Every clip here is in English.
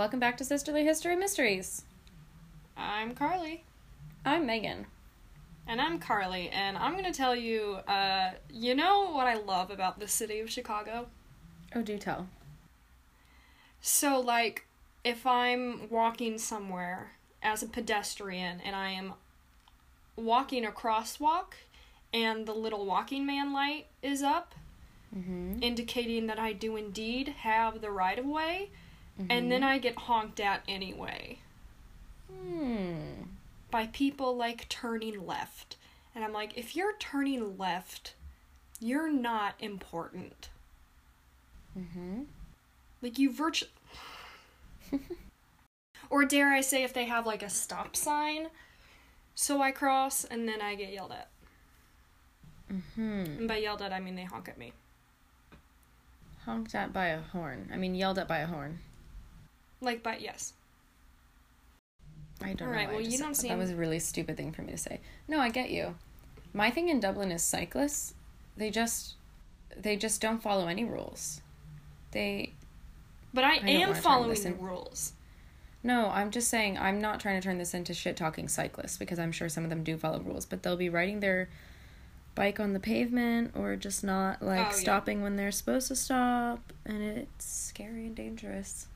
Welcome back to Sisterly History Mysteries. I'm Carlie. I'm Megan. And I'm Carlie, and I'm gonna tell you, uh, you know what I love about the city of Chicago? Oh, do tell. So, like, if I'm walking somewhere as a pedestrian and I am walking a crosswalk and the little walking man light is up, Mm-hmm. indicating that I do indeed have the right of way, and then I get honked at anyway Hmm. by people like turning left. And I'm like, if you're turning left, you're not important. Mm-hmm. Like, you virtually. or dare I say, if they have like a stop sign, so I cross and then I get yelled at. Mm-hmm. And by yelled at, I mean they honk at me. Honked at by a horn. I mean, yelled at by a horn. Like, but yes. I don't know. I well, you don't That was a really stupid thing for me to say. No, I get you. My thing in Dublin is cyclists. They just, they just don't follow any rules. They But I, don't am wanna try and following the listen. rules. No, I'm just saying I'm not trying to turn this into shit talking cyclists because I'm sure some of them do follow rules, but they'll be riding their bike on the pavement or just not like Oh, yeah. stopping when they're supposed to stop, and it's scary and dangerous.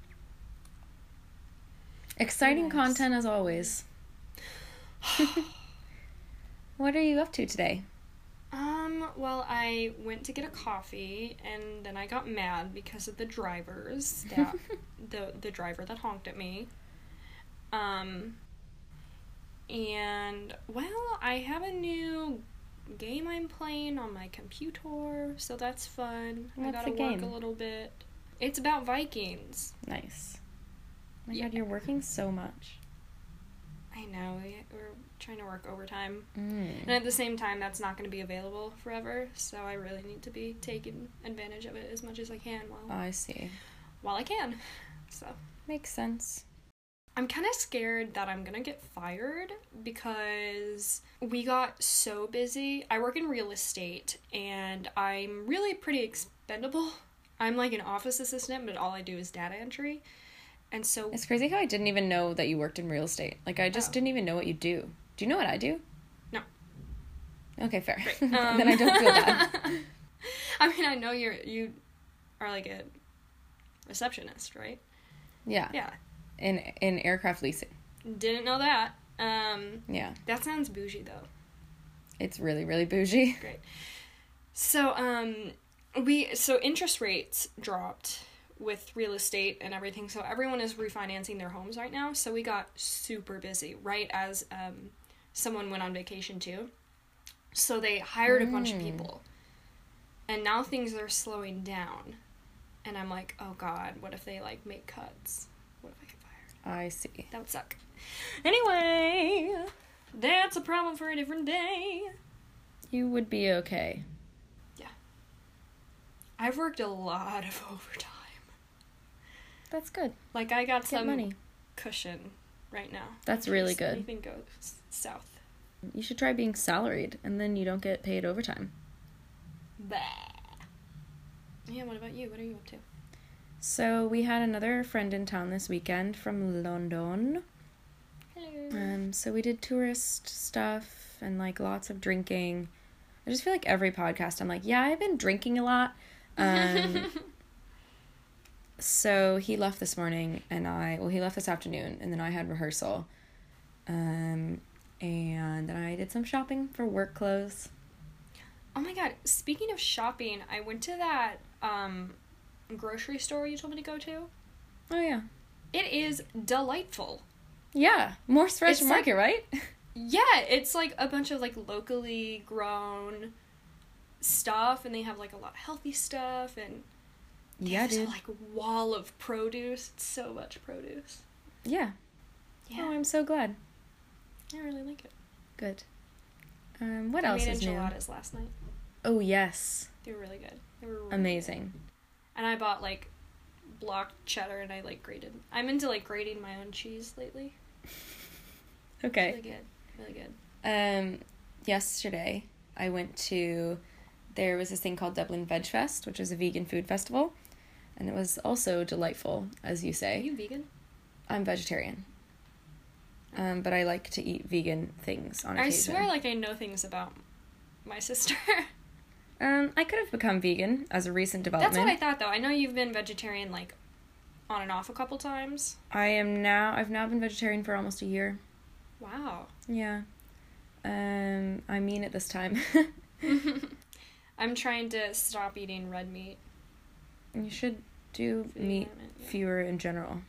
Exciting Yes. content as always. what are you up to today? Um, well, I went to get a coffee and then I got mad because of the drivers that the the driver that honked at me. Um and well, I have a new game I'm playing on my computer, so that's fun. I What's gotta the work game? a little bit. It's about Vikings. Nice. My Yeah. god, you're working so much. I know, we- we're trying to work overtime. Mm. And at the same time, that's not going to be available forever, so I really need to be taking advantage of it as much as I can while I see. while I can. So Makes sense. I'm kind of scared that I'm gonna get fired because we got so busy. I work in real estate and I'm really pretty expendable. I'm like an office assistant, but all I do is data entry. And so It's crazy how I didn't even know that you worked in real estate. Like I just Oh. didn't even know what you do. Do you know what I do? No. Okay, fair. Um, then I don't feel bad. I mean, I know you're you are like a receptionist, right? Yeah. Yeah. In in aircraft leasing. Didn't know that. Um, Yeah. that sounds bougie though. It's really really bougie. Great. So, um, we so interest rates dropped with real estate and everything. So everyone is refinancing their homes right now. So we got super busy right as um, someone went on vacation too. So they hired a bunch of Mm. people, and now things are slowing down. And I'm like, oh god, what if they like make cuts? What if I get fired? I see. That would suck. Anyway, that's a problem for a different day. You would be okay. Yeah. I've worked a lot of overtime. That's good. Like I got Get some money. cushion right now. That's really good. Anything goes south. You should try being salaried and then you don't get paid overtime. Bah. Yeah. What about you? What are you up to? So we had another friend in town this weekend from London. Hello. Um, so we did tourist stuff and like lots of drinking. I just feel like every podcast I'm like, yeah, I've been drinking a lot. Um, so he left this morning and I, well, he left this afternoon and then I had rehearsal. Um, and then I did some shopping for work clothes. oh my god. Speaking of shopping, I went to that um, grocery store you told me to go to. Oh, yeah. It is delightful. Yeah. More fresh It's like- market, right? Yeah, it's like a bunch of like locally grown stuff, and they have like a lot of healthy stuff, and yeah, dude. like wall of produce. It's so much produce. Yeah. Yeah, Oh, I'm so glad. I really like it. Good. Um, what I else made is new? enchiladas last night. Oh, yes. They were really good. They were really Amazing. good. And I bought like block cheddar, and I like grated. I'm into like grating my own cheese lately. Okay. Really good. Really good. Um, yesterday I went to there was this thing called Dublin Veg Fest, which is a vegan food festival, and it was also delightful, as you say. Are you vegan? I'm vegetarian. Um, but I like to eat vegan things on I occasion. swear, like I know things about my sister. Um, I could have become vegan as a recent development. That's what I thought, though. I know you've been vegetarian like on and off a couple times. I am now. I've now been vegetarian for almost a year. Wow. Yeah. Um, I mean it this time. I'm trying to stop eating red meat. You should do the meat yeah. fewer in general.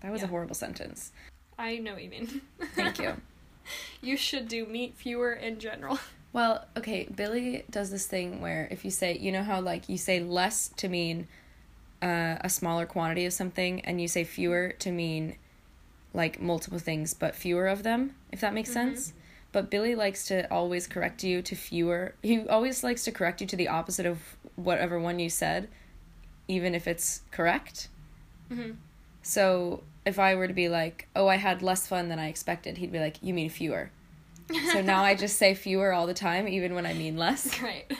That was a Yeah. horrible sentence. I know what you mean. Thank you. you should do meat fewer in general. Well, okay, Billy does this thing where if you say, you know how like you say less to mean uh, a smaller quantity of something, and you say fewer to mean like multiple things, but fewer of them, if that makes sense. But Billy likes to always correct you to fewer. He always likes to correct you to the opposite of whatever one you said, even if it's correct. Mm-hmm. So if I were to be like, oh, I had less fun than I expected, he'd be like, you mean fewer. So now I just say fewer all the time, even when I mean less. Right.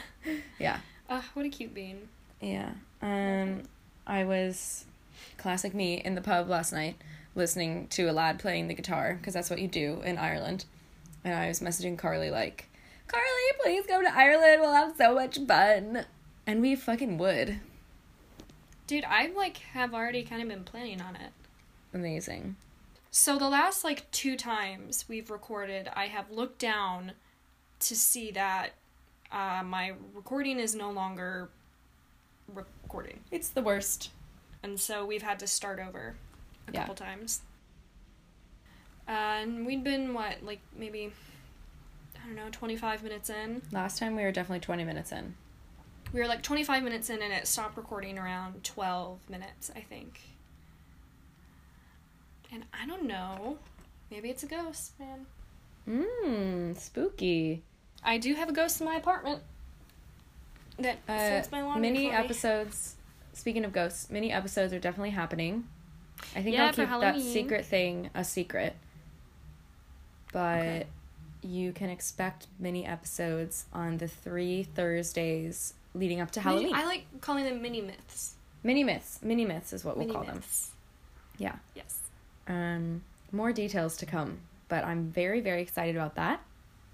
Yeah. Uh, what a cute bean. Yeah. Um, I was classic me in the pub last night, listening to a lad playing the guitar because that's what you do in Ireland. And I was messaging Carlie like, Carlie, please come to Ireland. We'll have so much fun. And we fucking would. Dude, I like have already kind of been planning on it. Amazing. So the last like two times we've recorded, I have looked down to see that uh, my recording is no longer recording, It's the worst. and so we've had to start over a Yeah. couple times. Uh, and we'd been what like maybe I don't know twenty five minutes in. Last time we were definitely 20 minutes in. We were like twenty five minutes in, and it stopped recording around twelve minutes, I think. And I don't know. Maybe it's a ghost, man. Mmm, spooky. I do have a ghost in my apartment. That Uh, my laundry me. episodes. Speaking of ghosts, many episodes are definitely happening. I think Yeah, I'll keep that secret thing a secret. But Okay. you can expect many episodes on the three Thursdays leading up to Halloween. I like calling them mini myths. mini myths. Mini myths is what we'll mini call them. Yeah. Yes. Um, more details to come, but I'm very very excited about that.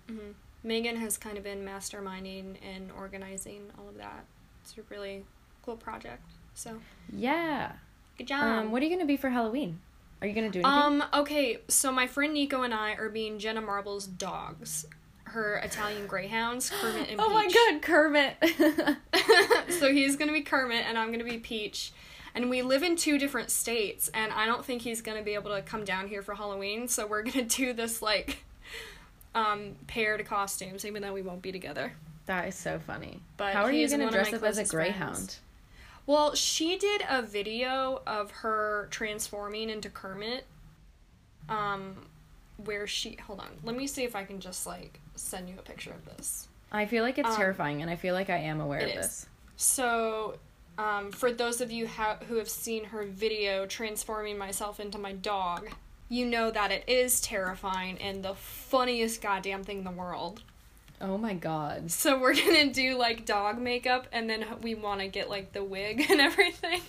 hmm Megan has kind of been masterminding and organizing all of that. It's a really cool project. So Yeah. good job. Um, what are you gonna be for Halloween? Are you gonna do anything? Um, okay, so my friend Nico and I are being Jenna Marbles' dogs. Her Italian greyhounds, Kermit and Peach. oh my god, Kermit. so he's gonna be Kermit and I'm gonna be Peach. And we live in two different states, and I don't think he's gonna be able to come down here for Halloween, so we're gonna do this like um paired costumes, even though we won't be together. That is so funny. But how are you of my dress up as a greyhound? friends. Well, she did a video of her transforming into Kermit. Um where she hold on, let me see if I can just like send you a picture of this. I feel like it's Um, terrifying, and I feel like I am aware of is. this. So, um, for those of you ha- who have seen her video transforming myself into my dog, you know that it is terrifying and the funniest goddamn thing in the world. Oh my god. So we're gonna do like dog makeup and then we want to get like the wig and everything.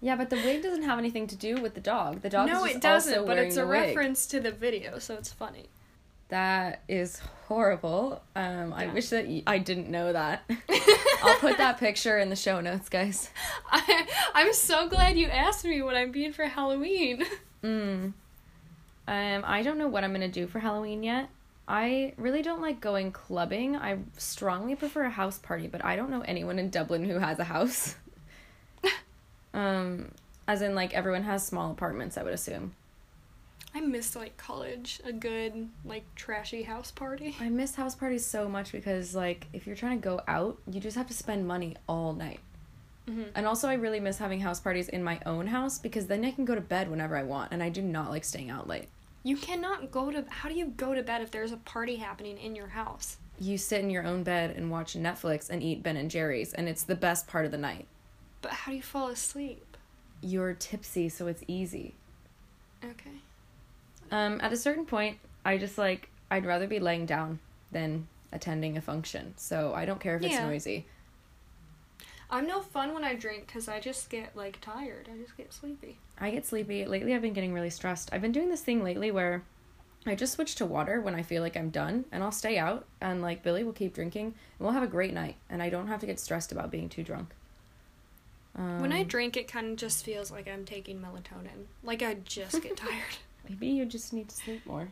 Yeah, but the wig doesn't have anything to do with the dog. The dog no, it doesn't, but it's a the wig. reference to the video, so it's funny. That is horrible. Um, I wish that y- I didn't know that. I'll put that picture in the show notes, guys. I, I'm so glad you asked me what I'm being for Halloween. Mm. Um, I don't know what I'm gonna do for Halloween yet. I really don't like going clubbing. I strongly prefer a house party, but I don't know anyone in Dublin who has a house. um, as in like everyone has small apartments, I would assume. I miss like college, a good like trashy house party. I miss house parties so much because like if you're trying to go out, you just have to spend money all night. Mm-hmm. And also I really miss having house parties in my own house because then I can go to bed whenever I want and I do not like staying out late. You cannot go to. How do you go to bed if there's a party happening in your house? You sit in your own bed and watch Netflix and eat Ben and Jerry's and it's the best part of the night. But how do you fall asleep? You're tipsy, so it's easy. Okay. Um, at a certain point, I just like I'd rather be laying down than attending a function. So I don't care if it's Yeah. noisy. I'm no fun when I drink because I just get like tired. I just get sleepy. I get sleepy. Lately, I've been getting really stressed. I've been doing this thing lately where I just switch to water when I feel like I'm done, and I'll stay out, and like Billy will keep drinking, and we'll have a great night, and I don't have to get stressed about being too drunk. Um, when I drink, it kind of just feels like I'm taking melatonin. Like I just get tired. Maybe you just need to sleep more.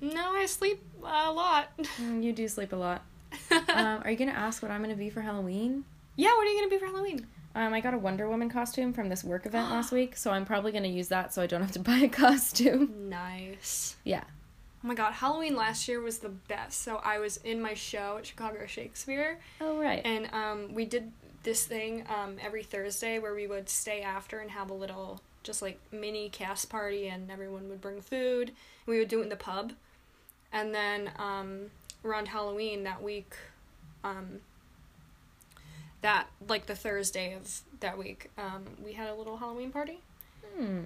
No, I sleep a lot. Mm, you do sleep a lot. um, are you gonna ask what I'm gonna be for Halloween? yeah, what are you gonna be for Halloween? Um, I got a Wonder Woman costume from this work event last week, so I'm probably gonna use that so I don't have to buy a costume. Nice. Yeah. Oh my god, Halloween last year was the best. So I was in my show at Chicago Shakespeare, Oh right. and um, we did this thing um, every Thursday where we would stay after and have a little, just like mini cast party, and everyone would bring food. We would do it in the pub, and then um, around Halloween that week, um, that like the Thursday of that week, um, we had a little Halloween party Hmm.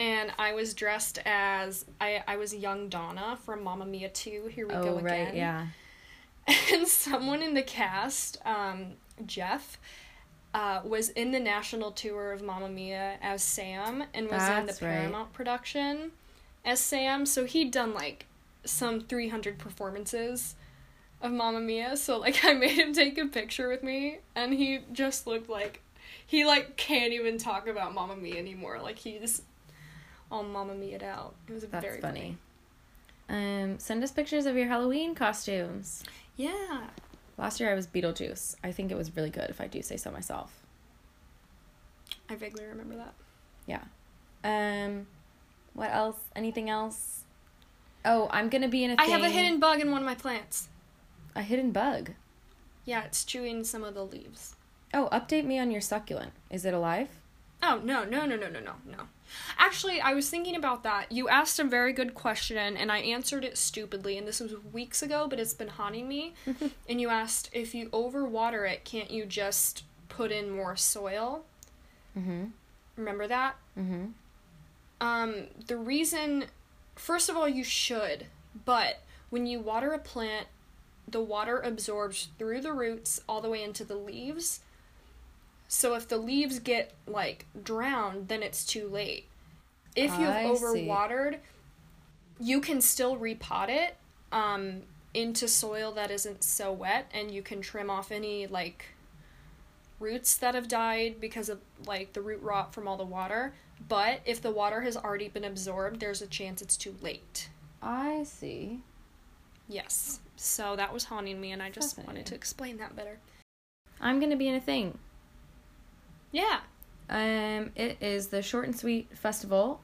and I was dressed as I I was young Donna from Mamma Mia 2. Here we Oh go again. right. Yeah. And someone in the cast, um, Jeff, uh, was in the national tour of Mamma Mia as Sam and was in the That's right. Paramount production as Sam. So he'd done like some 300 performances of Mamma Mia. So like I made him take a picture with me and he just looked like he like can't even talk about Mamma Mia anymore. Like he's all Mamma Mia'd out. It was That's very funny. Um, send us pictures of your Halloween costumes. Yeah. Last year I was Beetlejuice. I think it was really good if I do say so myself. I vaguely remember that. Yeah. Um, what else? Anything else? Oh, I'm gonna be in a I thing. have a hidden bug in one of my plants. a hidden bug. Yeah, it's chewing some of the leaves. Oh, update me on your succulent. Is it alive? Oh, no, no, no, no, no, no, no. Actually, I was thinking about that. You asked a very good question, and I answered it stupidly, and this was weeks ago, but it's been haunting me. and you asked if you overwater it, can't you just put in more soil? Mm-hmm. Remember that? Mm-hmm. Um, the reason, first of all, you should, but when you water a plant, the water absorbs through the roots all the way into the leaves. So if the leaves get like drowned, then it's too late. If you've I see. overwatered, you can still repot it um, into soil that isn't so wet, and you can trim off any like roots that have died because of like the root rot from all the water. But if the water has already been absorbed, there's a chance it's too late. I see. Yes. So that was haunting me, and I just wanted to explain that better. I'm gonna be in a thing. Yeah. Um, it is the Short and Sweet Festival,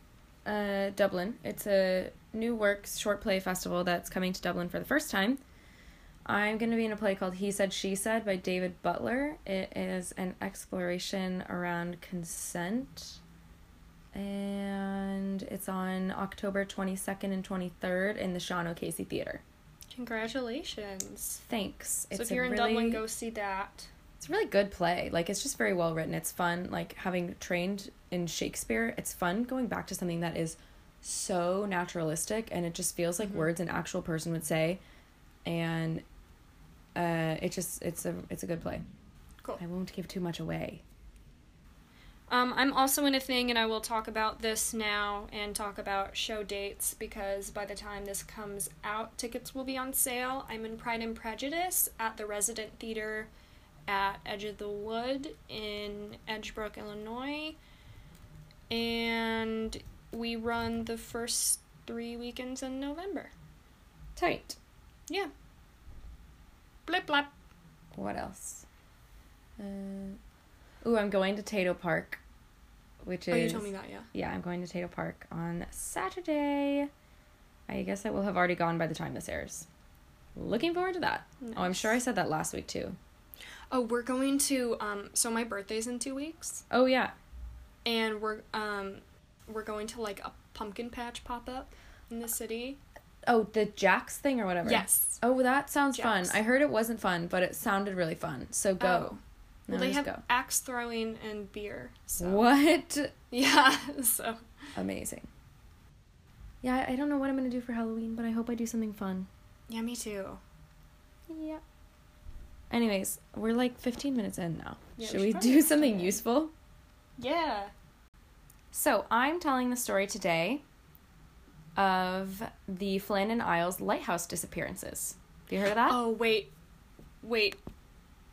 uh, Dublin. It's a new works short play festival that's coming to Dublin for the first time. I'm going to be in a play called He Said, She Said by David Butler. It is an exploration around consent. And it's on October 22nd and 23rd in the Sean O'Casey Theater. Congratulations. Thanks. so if you're in really- Dublin, go see that. It's a really good play. Like it's just very well written. It's fun. Like having trained in Shakespeare, it's fun going back to something that is so naturalistic and it just feels like Mhm. words an actual person would say. And uh it just it's a it's a good play. Cool. I won't give too much away. Um, I'm also in a thing, and I will talk about this now and talk about show dates because by the time this comes out, tickets will be on sale. I'm in Pride and Prejudice at the Resident Theater at Edge of the Wood in Edgebrook, Illinois. And we run the first three weekends in November. Tight. Yeah. Blip blap. What else? Uh Ooh, I'm going to Tayto Park, which is Oh, you told me that, yeah. Yeah, I'm going to Tayto Park on Saturday. I guess I will have already gone by the time this airs. Looking forward to that. Oh, I'm sure I said that last week too. Oh, we're going to um. So my birthday's in two weeks. Oh yeah. and we're um we're going to like a pumpkin patch pop up in the city. Oh, the Jax thing or whatever. Yes. Oh, that sounds Jax. fun. I heard it wasn't fun, but it sounded really fun. So go. Oh. No, Well, they just have go. axe throwing and beer. So What? yeah, so Amazing. Yeah, I don't know what I'm gonna do for Halloween, but I hope I do something fun. yeah, me too. Yeah. Anyways, we're like 15 minutes in now. Yeah, should we we should probably do something useful? Yeah. So, I'm telling the story today of the Flannan Isles lighthouse disappearances. Have you heard of that? Oh wait, wait.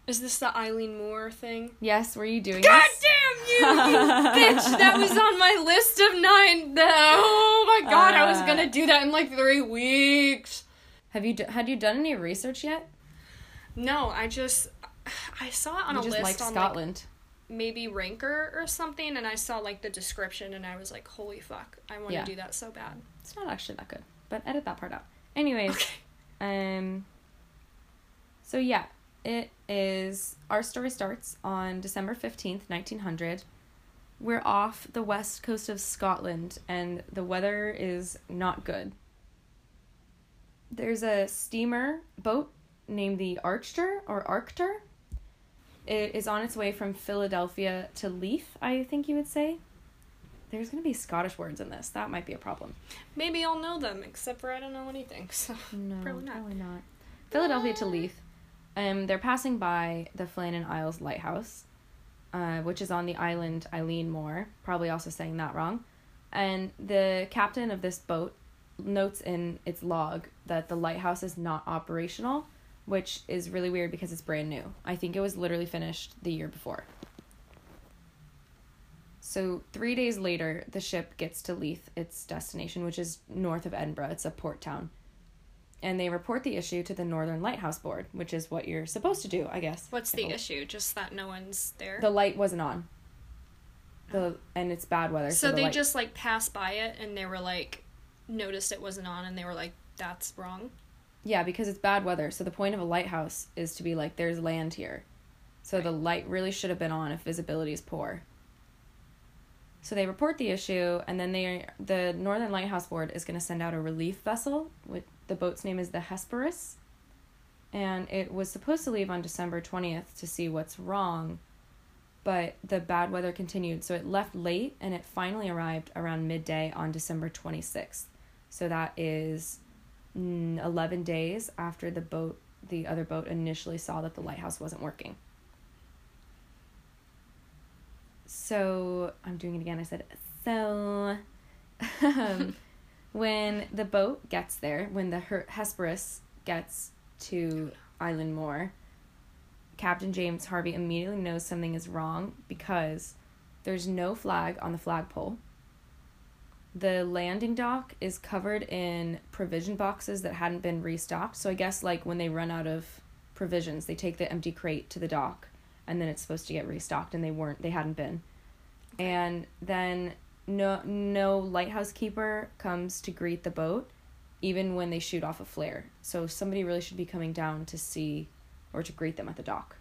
Is this the Eilean Mor thing? Yes, were you doing God this? damn you, you bitch! That was on my list of nine. Oh my god, I was Uh. gonna do that in like three weeks. Have you d- had you done any research yet? No, I just I saw it on you a just list like on like Scotland. maybe Ranker or something, and I saw like the description, and I was like, holy fuck, I want to Yeah. do that so bad. It's not actually that good, but edit that part out. Anyways, Okay. um so yeah, it is our story starts on December 15th, 1900. We're off the west coast of Scotland and the weather is not good. There's a steamer boat named the Archer or Archtor. It is on its way from Philadelphia to Leith, I think you would say. There's going to be Scottish words in this. That might be a problem. Maybe I'll know them, except for I don't know anything. So No, Probably probably not. not. Philadelphia to Leith. Um, they're passing by the Flannan Isles Lighthouse, uh, which is on the island Eilean Mor. Probably also saying that wrong. And the captain of this boat notes in its log that the lighthouse is not operational, which is really weird because it's brand new. I think it was literally finished the year before. So, three days later, the ship gets to Leith, its destination, which is north of Edinburgh. It's a port town and they report the issue to the Northern Lighthouse Board, which is what you're supposed to do, I guess. what's the issue? Just that no one's there. The light wasn't on. The oh. and it's bad weather. So, so the they light- just like passed by it, and they were like noticed it wasn't on, and they were like, "That's wrong." Yeah because it's bad weather. So the point of a lighthouse is to be like there's land here, so the light really should have been on if visibility is poor. So they report the issue, and then they the Northern Lighthouse Board is going to send out a relief vessel. With the boat's name is the Hesperus, and it was supposed to leave on December twentieth to see what's wrong, but the bad weather continued, so it left late, and it finally arrived around midday on December twenty sixth. So that is mm, eleven days after the boat, the other boat, initially saw that the lighthouse wasn't working. So I'm doing it again. I said so. um, when the boat gets there, when the Her- Hesperus gets to Eilean Mor, Captain James Harvey immediately knows something is wrong because there's no flag on the flagpole. The landing dock is covered in provision boxes that hadn't been restocked. So I guess like when they run out of provisions, they take the empty crate to the dock and then it's supposed to get restocked and they weren't they hadn't been. And then no no lighthouse keeper comes to greet the boat even when they shoot off a flare. So somebody really should be coming down to see or to greet them at the dock.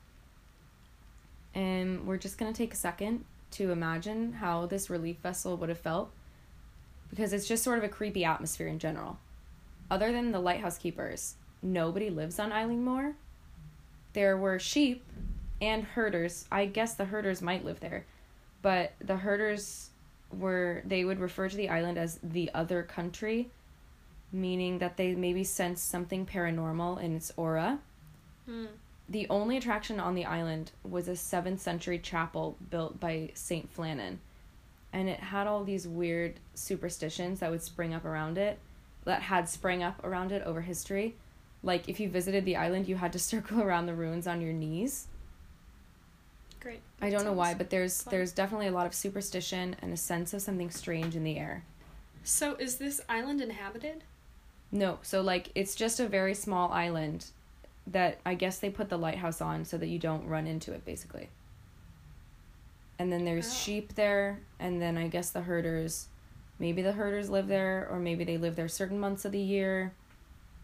And we're just going to take a second to imagine how this relief vessel would have felt because it's just sort of a creepy atmosphere in general. Other than the lighthouse keepers, nobody lives on Eilean Mor. There were sheep and herders. I guess the herders might live there, but the herders were they would refer to the island as the other country, meaning that they maybe sensed something paranormal in its aura. Hmm. The only attraction on the island was a 7th century chapel built by St. Flannan. And it had all these weird superstitions that would spring up around it, that had sprang up around it over history. Like if you visited the island, you had to circle around the ruins on your knees. Great. I don't know why, but there's fun. there's definitely a lot of superstition and a sense of something strange in the air. So is this island inhabited? No, so like it's just a very small island that I guess they put the lighthouse on so that you don't run into it basically. And then there's Oh. sheep there and then I guess the herders maybe the herders live there or maybe they live there certain months of the year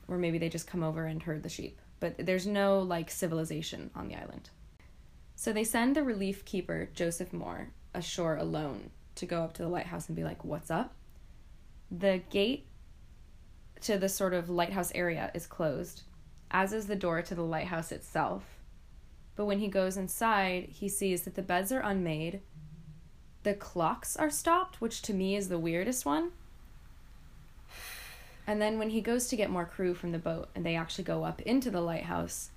or maybe they just come over and herd the sheep. But there's no like civilization on the island. So they send the relief keeper, Joseph Moore, ashore alone to go up to the lighthouse and be like, "What's up?" The gate to the sort of lighthouse area is closed, as is the door to the lighthouse itself. But when he goes inside, he sees that the beds are unmade. The clocks are stopped, which to me is the weirdest one. And then when he goes to get more crew from the boat and they actually go up into the lighthouse,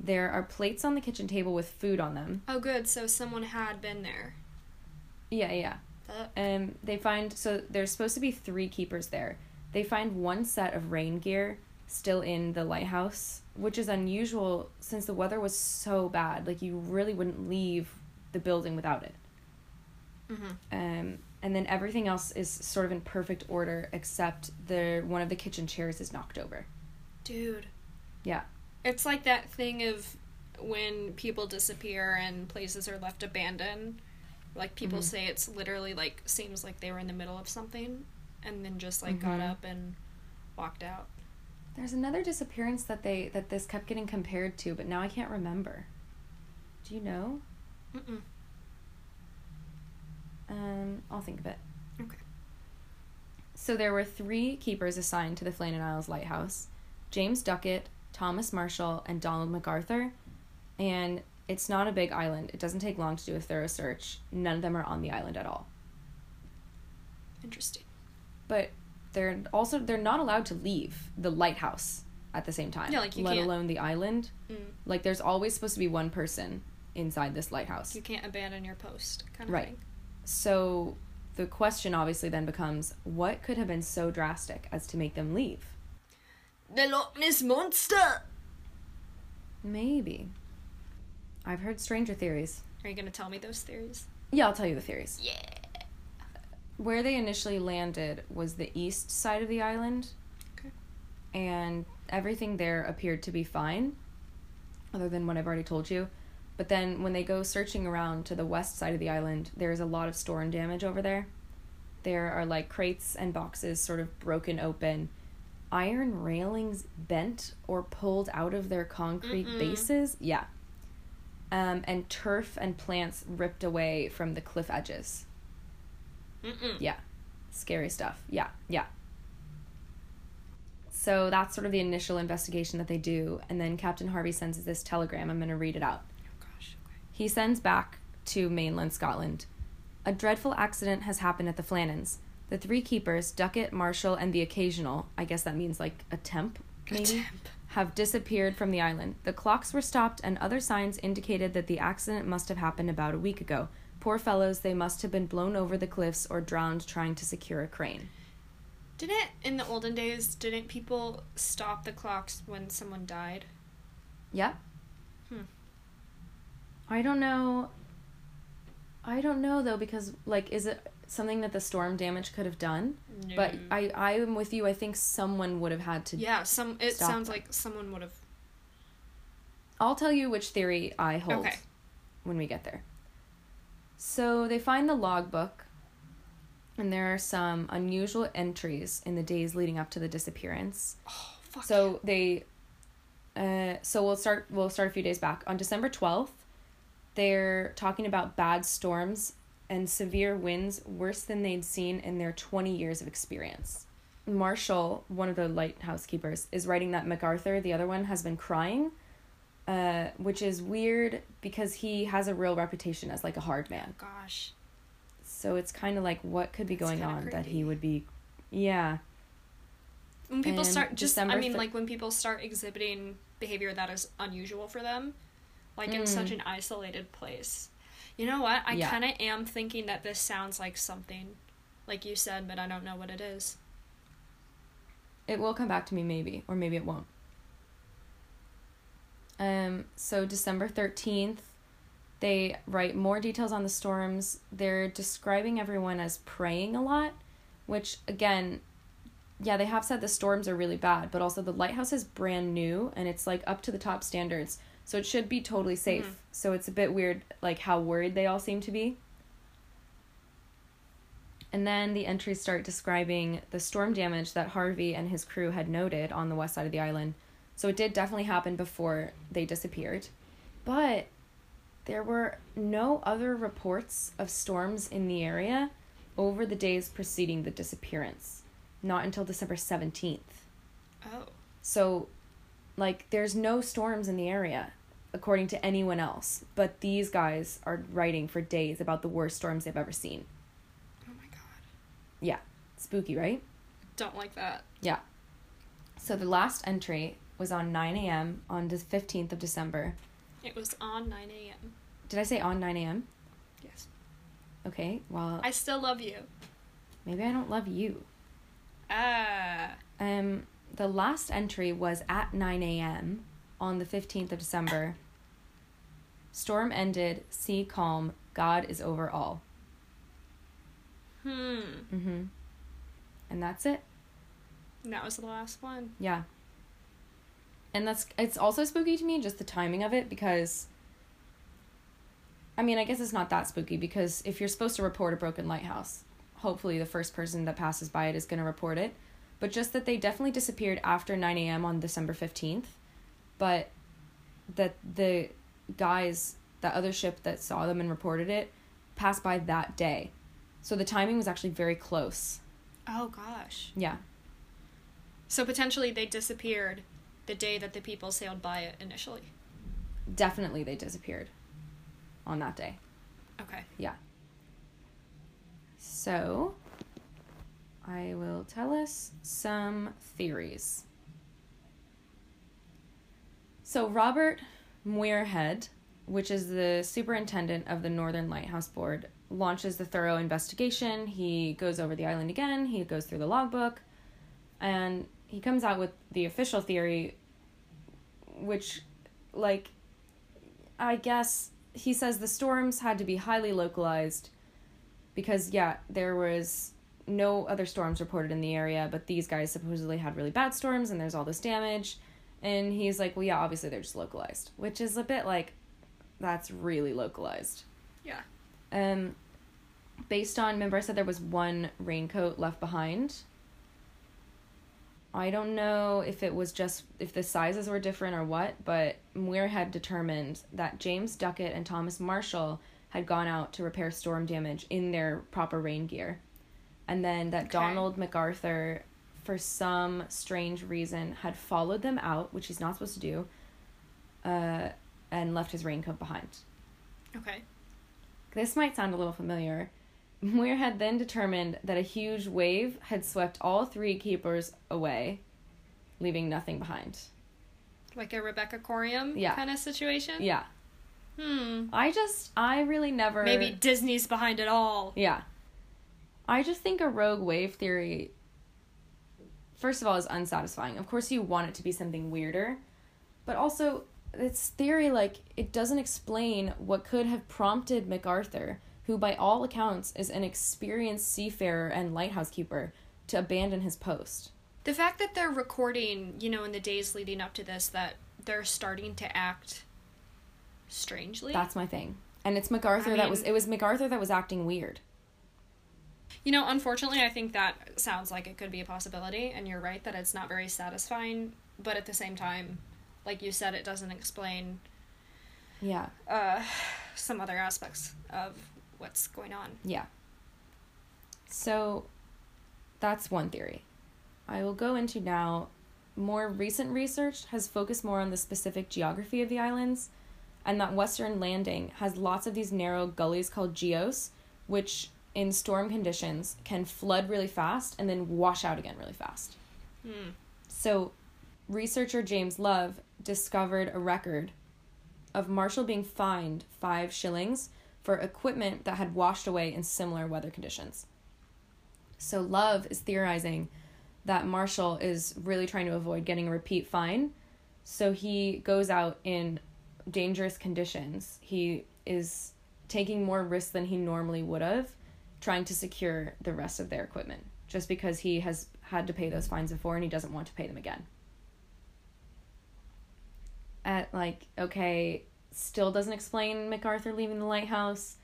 There are plates on the kitchen table with food on them. Oh, good. So someone had been there. Yeah, yeah. And Um, they find so there's supposed to be three keepers there. They find one set of rain gear still in the lighthouse, which is unusual since the weather was so bad. Like you really wouldn't leave the building without it. Mm-hmm. Um, and then everything else is sort of in perfect order except the one of the kitchen chairs is knocked over. Dude. Yeah. It's like that thing of when people disappear and places are left abandoned. Like people Mhm. say it's literally like seems like they were in the middle of something and then just like got Mhm. up and walked out. There's another disappearance that they that this kept getting compared to, but now I can't remember. Do you know? Mm-mm. Um, I'll think of it. Okay. So there were three keepers assigned to the Flannan Isles lighthouse: James Ducat, Thomas Marshall, and Donald MacArthur. And it's not a big island. It doesn't take long to do a thorough search. None of them are on the island at all. Interesting. But they're also they're not allowed to leave the lighthouse at the same time. Yeah, like you let can't- alone the island. Mm. Like there's always supposed to be one person inside this lighthouse. You can't abandon your post, kind of Right. thing. So the question obviously then becomes what could have been so drastic as to make them leave? The Loch Ness monster. Maybe. I've heard stranger theories. Are you gonna tell me those theories? Yeah, I'll tell you the theories. Yeah. Where they initially landed was the east side of the island. Okay. And everything there appeared to be fine, other than what I've already told you. But then when they go searching around to the west side of the island, there's a lot of storm damage over there. There are like crates and boxes sort of broken open, iron railings bent or pulled out of their concrete Mm-mm. bases. Yeah. Um, and turf and plants ripped away from the cliff edges. Mm-mm. Yeah. Scary stuff. Yeah, yeah. So that's sort of the initial investigation that they do. And then Captain Harvey sends this telegram. I'm going to read it out. Oh gosh. Okay. He sends back to mainland Scotland. A dreadful accident has happened at the Flannans. The three keepers, Ducat, Marshall, and the occasional, I guess that means like a temp, maybe, Temp. have disappeared from the island. The clocks were stopped, and other signs indicated that the accident must have happened about a week ago. Poor fellows, they must have been blown over the cliffs or drowned trying to secure a crane. Didn't in the olden days didn't people stop the clocks when someone died? Yeah. Hmm. I don't know. I don't know though because like is it something that the storm damage could have done? But I I am with you. I think someone would have had to. yeah, some it sounds them. like someone would have. I'll tell you which theory I hold Okay. when we get there. So they find the logbook, and there are some unusual entries in the days leading up to the disappearance. Oh fuck. So they, uh, so we'll start. We'll start a few days back on December twelfth. They're talking about bad storms and severe winds, worse than they'd seen in their twenty years of experience. Marshall, one of the lighthouse keepers, is writing that MacArthur, the other one, has been crying, uh, which is weird because he has a real reputation as like a hard man. Gosh. So it's kind of like what could be That's going on that he would be, yeah. When people And start just December I mean thir- like when people start exhibiting behavior that is unusual for them, like in Mm. such an isolated place. You know what? I Yeah. kind of am thinking that this sounds like something like you said, but I don't know what it is. It will come back to me maybe, or maybe it won't. Um, so December 13th, they write more details on the storms. They're describing everyone as praying a lot, which again, yeah, they have said the storms are really bad, but also the lighthouse is brand new and it's like up to the top standards. So it should be totally safe. Mhm. So it's a bit weird like how worried they all seem to be. And then the entries start describing the storm damage that Harvey and his crew had noted on the west side of the island. So it did definitely happen before they disappeared. But there were no other reports of storms in the area over the days preceding the disappearance. Not until December 17th. Oh. So, like, there's no storms in the area, according to anyone else. But these guys are writing for days about the worst storms they've ever seen. Oh my god. Yeah, spooky, right? Don't like that. Yeah. So the last entry was on 9 a.m. on the 15th of December. It was on 9 a.m. Did I say on 9 a.m.? Yes. Okay, well, I still love you. maybe I don't love you. Ah. Um, the last entry was at 9 a.m. on the 15th of December. Storm ended, sea calm, God is over all. Hmm. Mm-hmm. And that's it. And that was the last one. Yeah. And that's it's also spooky to me just the timing of it because I mean, I guess it's not that spooky because if you're supposed to report a broken lighthouse, hopefully the first person that passes by it is going to report it. But just that they definitely disappeared after 9 a.m. on December 15th, but that the guys, that other ship that saw them and reported it, passed by that day. So the timing was actually very close. Oh gosh. Yeah. So potentially they disappeared the day that the people sailed by it initially. Definitely they disappeared on that day. Okay. Yeah. So, I will tell us some theories. So, Robert Muirhead, which is the superintendent of the Northern Lighthouse Board, launches the thorough investigation. He goes over the island again, he goes through the logbook, and he comes out with the official theory, which, like, I guess he says the storms had to be highly localized because yeah there was no other storms reported in the area but these guys supposedly had really bad storms and there's all this damage. And he's like well yeah obviously they're just localized which is a bit like that's really localized. Yeah. um based on remember i said there was one raincoat left behind i don't know if it was just if the sizes were different or what but muirhead determined that james ducat and thomas marshall had gone out to repair storm damage in their proper rain gear and then that Okay. donald macarthur for some strange reason had followed them out which he's not supposed to do uh, and left his raincoat behind Okay. this might sound a little familiar. Muirhead then determined that a huge wave had swept all three keepers away, leaving nothing behind. Like a Rebecca Coriam Yeah. kind of situation? Yeah. Hmm. I just, I really never. Maybe Disney's behind it all. Yeah. I just think a rogue wave theory, first of all, is unsatisfying. Of course, you want it to be something weirder, but also, it's theory, like, it doesn't explain what could have prompted MacArthur, who by all accounts is an experienced seafarer and lighthouse keeper, to abandon his post. The fact that they're recording, you know, in the days leading up to this, that they're starting to act strangely. That's my thing. And it's MacArthur I that was, it was MacArthur that was acting weird. You know, unfortunately, I think that sounds like it could be a possibility, and you're right that it's not very satisfying, but at the same time, like you said, it doesn't explain Yeah. uh, some other aspects of what's going on. Yeah. So that's one theory. I will go into now more recent research has focused more on the specific geography of the islands and that western landing has lots of these narrow gullies called geos which in storm conditions can flood really fast and then wash out again really fast. Hmm. So, researcher James Love discovered a record of Marshall being fined five shillings for equipment that had washed away in similar weather conditions. So, Love is theorizing that Marshall is really trying to avoid getting a repeat fine. So, he goes out in dangerous conditions. He is taking more risks than he normally would have, trying to secure the rest of their equipment, just because he has had to pay those fines before and he doesn't want to pay them again. At like, okay, still doesn't explain MacArthur leaving the lighthouse,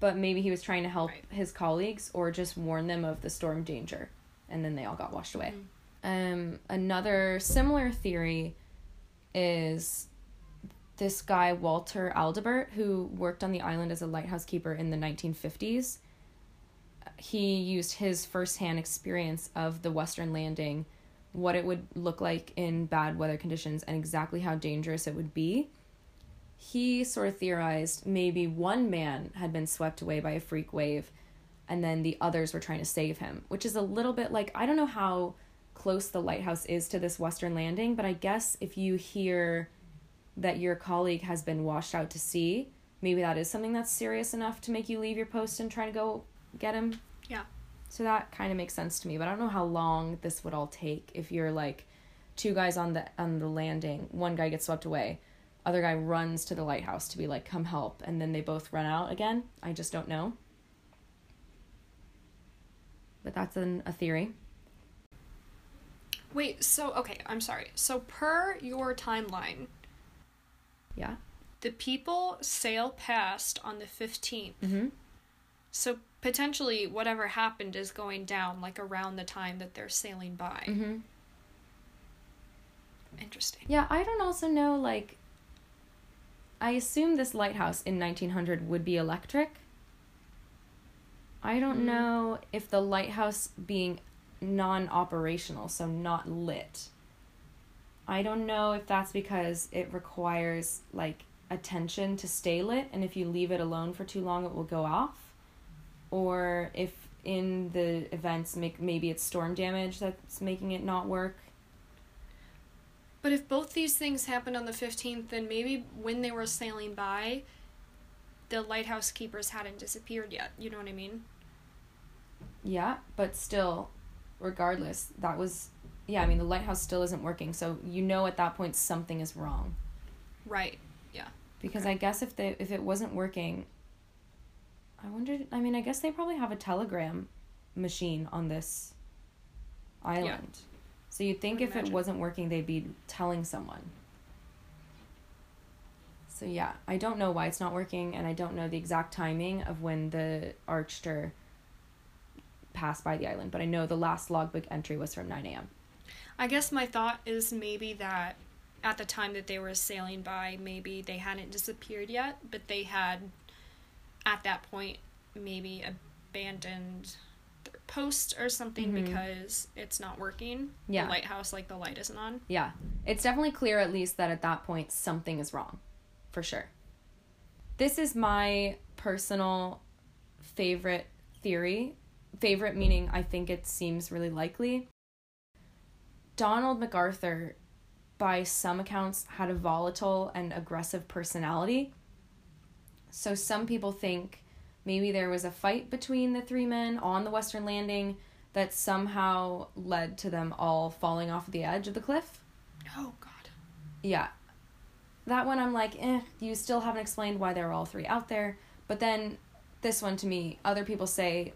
but maybe he was trying to help Right. his colleagues or just warn them of the storm danger, and then they all got washed away. Um, another similar theory is this guy Walter Aldebert, who worked on the island as a lighthouse keeper in the 1950s. He used his firsthand experience of the Western Landing, what it would look like in bad weather conditions, and exactly how dangerous it would be. He sort of theorized maybe one man had been swept away by a freak wave, and then the others were trying to save him, which is a little bit like I don't know how close the lighthouse is to this western landing, but I guess if you hear that your colleague has been washed out to sea, maybe that is something that's serious enough to make you leave your post and try to go get him. Yeah. So that kind of makes sense to me, but I don't know how long this would all take if you're like two guys on the on the landing, one guy gets swept away, other guy runs to the lighthouse to be like come help and then they both run out again. I just don't know. But that's an, a theory. Wait, so okay, I'm sorry. So per your timeline, Yeah. the people sail past on the 15th. Mhm. So potentially whatever happened is going down like around the time that they're sailing by. Mhm. Interesting. Yeah, I don't also know like I assume this lighthouse in 1900 would be electric. I don't Mm. know if the lighthouse being non-operational, so not lit. I don't know if that's because it requires like attention to stay lit and if you leave it alone for too long it will go off or if in the events make maybe it's storm damage that's making it not work. But if both these things happened on the 15th, then maybe when they were sailing by, the lighthouse keepers hadn't disappeared yet. You know what I mean? Yeah, but still, regardless, that was, yeah, I mean, the lighthouse still isn't working, so you know at that point something is wrong. Right. Yeah. Because Okay. I guess if they if it wasn't working, I wondered. I mean, I guess they probably have a telegram machine on this island. So you'd think if it wasn't working, they'd be telling someone. So yeah, I don't know why it's not working, and I don't know the exact timing of when the Archtor passed by the island, but I know the last logbook entry was from nine a.m. I guess my thought is maybe that at the time that they were sailing by, maybe they hadn't disappeared yet, but they had, at that point, maybe abandoned post or something Mhm. because it's not working. Yeah. The lighthouse, like the light isn't on. Yeah. It's definitely clear, at least, that at that point something is wrong. For sure. This is my personal favorite theory. Favorite meaning I think it seems really likely. Donald MacArthur, by some accounts, had a volatile and aggressive personality. So some people think maybe there was a fight between the three men on the Western Landing that somehow led to them all falling off the edge of the cliff. Oh, God. Yeah. That one I'm like, eh, you still haven't explained why there were all three out there. But then this one to me, other people say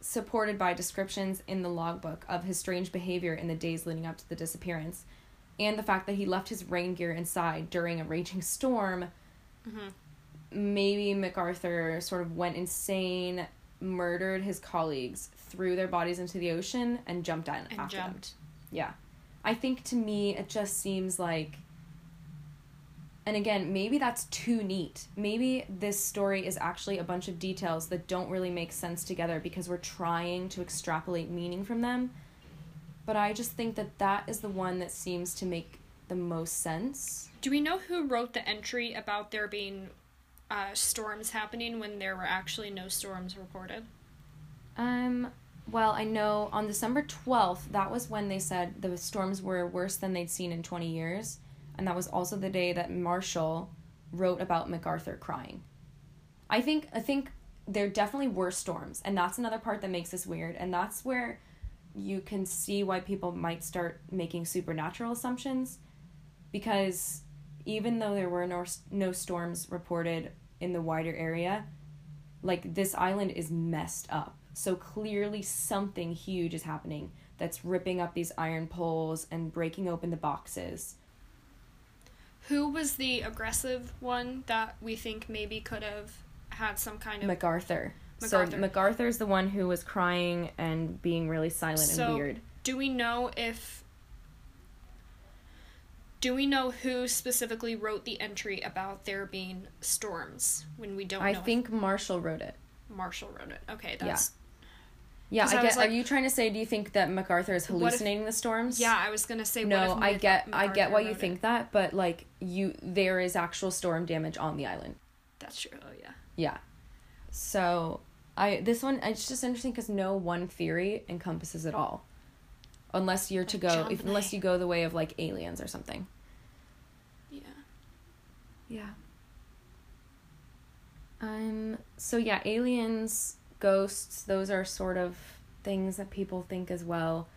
supported by descriptions in the logbook of his strange behavior in the days leading up to the disappearance and the fact that he left his rain gear inside during a raging storm. hmm Maybe MacArthur sort of went insane, murdered his colleagues, threw their bodies into the ocean, and jumped in And after them. jumped. Yeah. I think to me it just seems like and again, maybe that's too neat. Maybe this story is actually a bunch of details that don't really make sense together because we're trying to extrapolate meaning from them. But I just think that that is the one that seems to make the most sense. Do we know who wrote the entry about there being uh, storms happening when there were actually no storms reported? Um well, I know on December 12th, that was when they said the storms were worse than they'd seen in 20 years. And that was also the day that Marshall wrote about MacArthur crying. I think I think there definitely were storms, and that's another part that makes this weird, and that's where you can see why people might start making supernatural assumptions because even though there were no no storms reported in the wider area, like this island is messed up. So clearly something huge is happening that's ripping up these iron poles and breaking open the boxes. Who was the aggressive one that we think maybe could have had some kind of MacArthur. MacArthur. So MacArthur's the one who was crying and being really silent So- and weird. Do we know if Do we know who specifically wrote the entry about there being storms when we don't I think Marshall wrote it. Marshall wrote it? Okay, that's Yeah, 'Cause I I get. like- are you trying to say? Do you think that MacArthur is What if- hallucinating the storms? yeah. I was gonna say what No, I get. I get why you wrote think that, but like you, there is actual storm damage on the island. that's true. Oh yeah. Yeah. So I this one it's just interesting because no one theory encompasses it all. unless you're to go if, unless you go the way of like aliens or something. Yeah. Um so yeah, aliens, ghosts, those are sort of things that people think as well.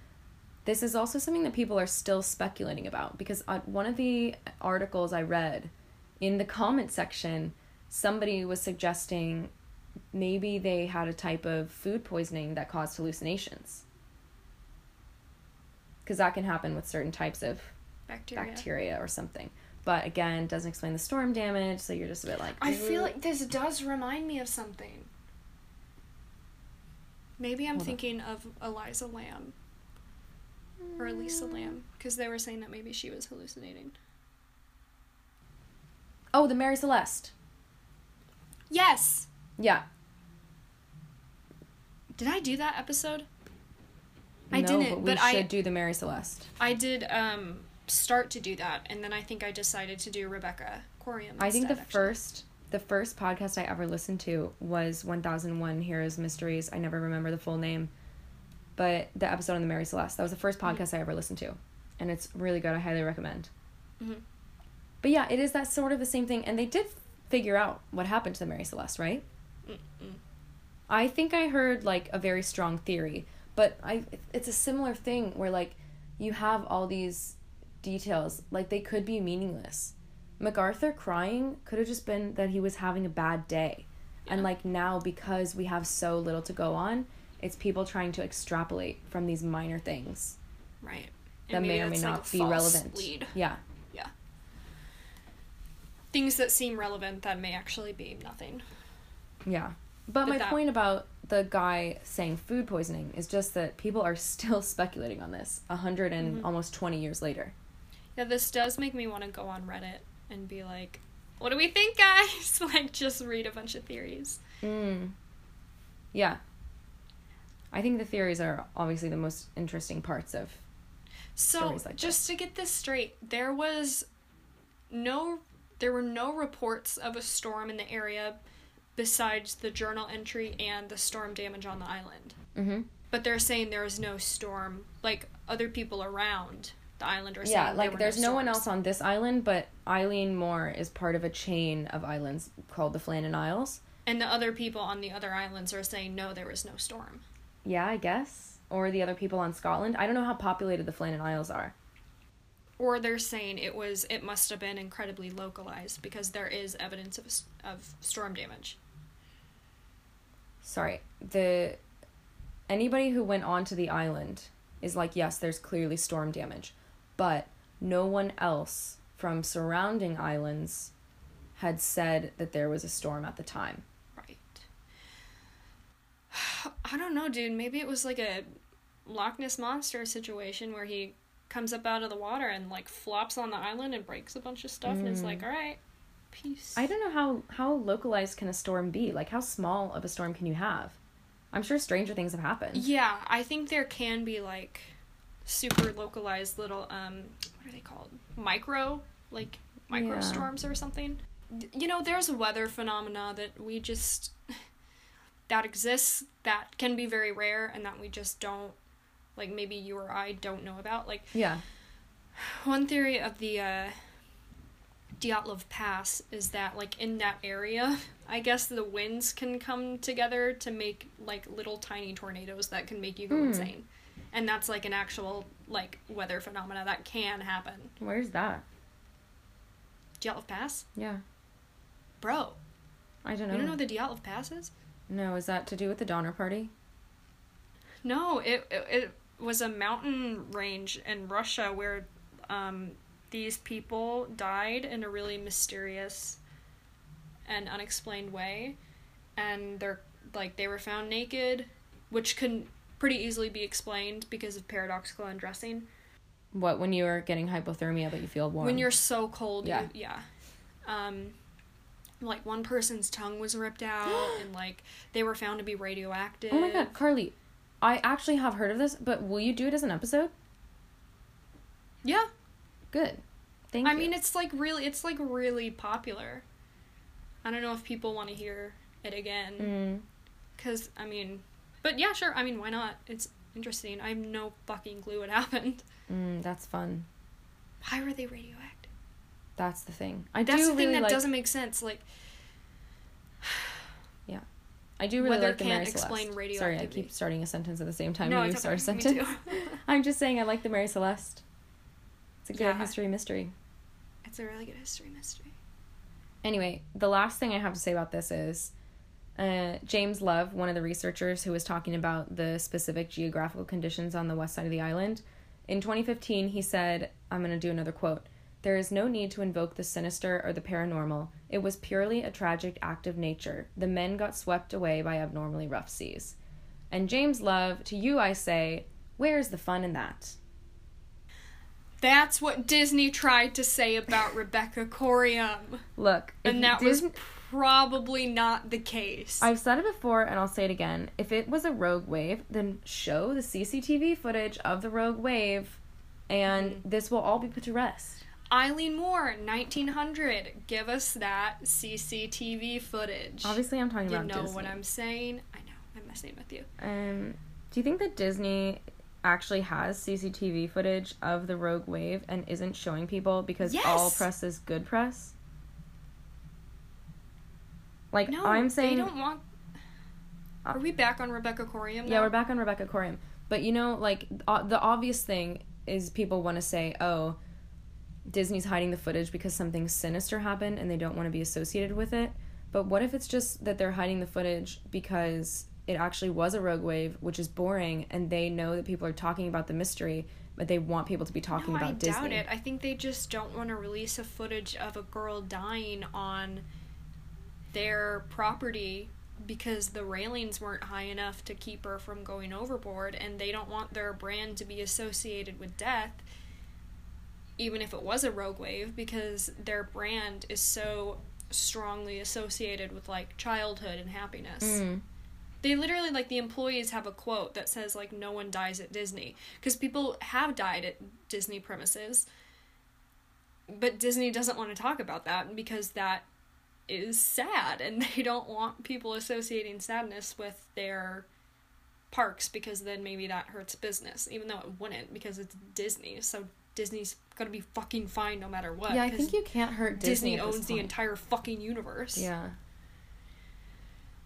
This is also something that people are still speculating about because on one of the articles I read in the comment section, somebody was suggesting maybe they had a type of food poisoning that caused hallucinations. Because that can happen with certain types of Bacteria. bacteria or something. But again, doesn't explain the storm damage, so you're just a bit like. I feel like this does remind me of something. Maybe I'm Hold thinking of Eliza Lam or Elisa Lam because they were saying that maybe she was hallucinating. Oh, the Mary Celeste. Yes. Yeah. Did I do that episode? I no, didn't, but we but should I- do the Mary Celeste. I did um start to do that, and then I think I decided to do Rebecca Coriam. I think the actually. first the first podcast I ever listened to was 1001 Heroes Mysteries. I never remember the full name. But the episode on the Mary Celeste. That was the first Mm-hmm. podcast I ever listened to. And it's really good. I highly recommend. Mhm. But yeah, it is that sort of the same thing and they did figure out what happened to the Mary Celeste, right? Mm-mm. I think I heard like a very strong theory, but I it's a similar thing where like you have all these details like they could be meaningless. MacArthur crying could have just been that he was having a bad day. And like now because we have so little to go on, it's people trying to extrapolate from these minor things right that may or may that's, like, not be relevant. Lead. Yeah. Things that seem relevant that may actually be nothing. Yeah. But, But my that- point about the guy saying food poisoning is just that people are still speculating on this a hundred and Mhm. almost twenty years later. Yeah, this does make me want to go on Reddit and be like, "What do we think, guys?" like, just read a bunch of theories. Mm. Yeah. I think the theories are obviously the most interesting parts of. So, like just to get this straight, there was no there were no reports of a storm in the area besides the journal entry and the storm damage on the island. Mm-hmm. But they're saying there was no storm like other people around the island are Yeah, like there's no, one else on this island, but Eilean Mor is part of a chain of islands called the Flannan Isles. And the other people on the other islands are saying no, there was no storm. Yeah, I guess. Or the other people on Scotland. I don't know how populated the Flannan Isles are. Or they're saying it was it must have been incredibly localized because there is evidence of of storm damage. Sorry, the anybody who went onto the island is like, yes, there's clearly storm damage, but no one else from surrounding islands had said that there was a storm at the time. Right. I don't know, dude. Maybe it was like a Loch Ness monster situation where he comes up out of the water and like flops on the island and breaks a bunch of stuff and is Mm. like, "All right, peace." I don't know how how localized can a storm be? Like how small of a storm can you have? I'm sure stranger things have happened. Yeah, I think there can be like super localized little um what are they called? Micro like micro Yeah. storms or something. You know, there's weather phenomena that we just that exists that can be very rare and that we just don't like maybe you or I don't know about. Like Yeah. one theory of the uh Dyatlov Pass is that like in that area, I guess the winds can come together to make like little tiny tornadoes that can make you go Hmm. insane. And that's like an actual like weather phenomena that can happen. Where's that? Dyatlov Pass? Yeah. Bro, I don't know. you don't know the Dyatlov Pass is? no, is that to do with the Donner Party? No, it, it it was a mountain range in Russia where um these people died in a really mysterious and unexplained way and they're like they were found naked which can pretty easily be explained because of paradoxical undressing What when you're getting hypothermia but you feel warm? when you're so cold Yeah. you, yeah um like one person's tongue was ripped out and like they were found to be radioactive Oh my god, Carlie, I actually have heard of this, but will you do it as an episode? yeah Good. Thank you. I you. mean, it's like really, it's like really popular. I don't know if people want to hear it again, Mm, because I mean, but yeah, sure. I mean, why not? It's interesting. I have no fucking clue what happened. Mm, that's fun. Why were they radioactive? That's the thing. I That's do the thing really that like. doesn't make sense. Like yeah, I do really weather like the can't Mary explain Celeste. Sorry, I keep starting a sentence at the same time. no, you start a sentence. too. I'm just saying I like the Mary Celeste. It's a good Yeah. history mystery. it's a really good history mystery. Anyway, the last thing I have to say about this is uh, James Love, one of the researchers who was talking about the specific geographical conditions on the west side of the island, in 2015 he said, I'm going to do another quote. There is no need to invoke the sinister or the paranormal. It was purely a tragic act of nature. The men got swept away by abnormally rough seas. And James Love, to you I say, where's the fun in that? That's what Disney tried to say about Rebecca Coriam. Look, And that was probably not the case. I've said it before and I'll say it again. If it was a rogue wave, then show the CCTV footage of the rogue wave and Mm-hmm. this will all be put to rest. Eilean Mor, 1900. Give us that CCTV footage. Obviously, I'm talking you about You know Disney. what I'm saying? I know. I'm messing with you. Um, do you think that Disney actually has CCTV footage of the rogue wave and isn't showing people because all press is good press? Like No, I'm saying, they don't want. Are we back on Rebecca Coriam? Yeah, we're back on Rebecca Coriam. But you know, like uh, the obvious thing is people want to say, "Oh, Disney's hiding the footage because something sinister happened and they don't want to be associated with it." But what if it's just that they're hiding the footage because it actually was a rogue wave, which is boring, and they know that people are talking about the mystery, but they want people to be talking no, about I Disney. doubt it. I think they just don't want to release a footage of a girl dying on their property because the railings weren't high enough to keep her from going overboard, and they don't want their brand to be associated with death, even if it was a rogue wave, because their brand is so strongly associated with like childhood and happiness. Mm. They literally like the employees have a quote that says like no one dies at Disney because people have died at Disney premises. But Disney doesn't want to talk about that because that is sad and they don't want people associating sadness with their parks because then maybe that hurts business even though it wouldn't because it's Disney. So Disney's to be fucking fine no matter what. Yeah, i think you can't hurt Disney. Disney owns the entire fucking universe. Yeah.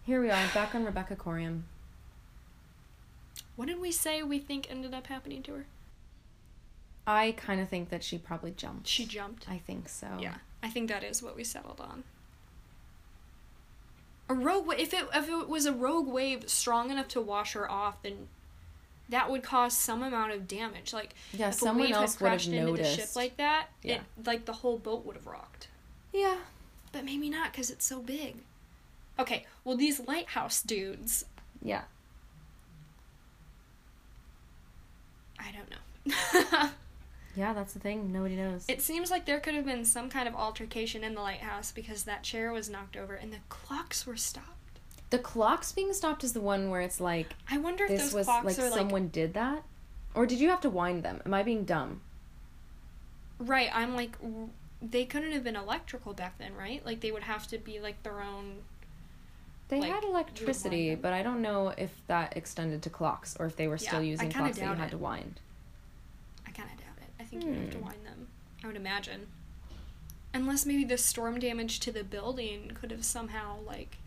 Here we are, back on Rebecca Coriam. What did we say we think ended up happening to her? I kind of think that she probably jumped. She jumped. I think so. Yeah, I think that is what we settled on. A rogue wave. If it if it was a rogue wave strong enough to wash her off, then that would cause some amount of damage. Like Yeah, if a someone wave else had would have crashed into the ship like that, Yeah. it like the whole boat would have rocked. Yeah. But maybe not because it's so big. Okay, well these lighthouse dudes, Yeah. I don't know. Yeah, that's the thing. Nobody knows. It seems like there could have been some kind of altercation in the lighthouse because that chair was knocked over and the clocks were stopped. the clocks being stopped is the one where it's like I wonder if this those was clocks like are like someone did that, or did you have to wind them? Am I being dumb? right. I'm like, they couldn't have been electrical back then, right? Like they would have to be like their own. They Like, had electricity, but I don't know if that extended to clocks or if they were still Yeah, using clocks that you had it. to wind. I kind of doubt it. I think you have to Hmm. wind them. I would imagine. Unless maybe the storm damage to the building could have somehow like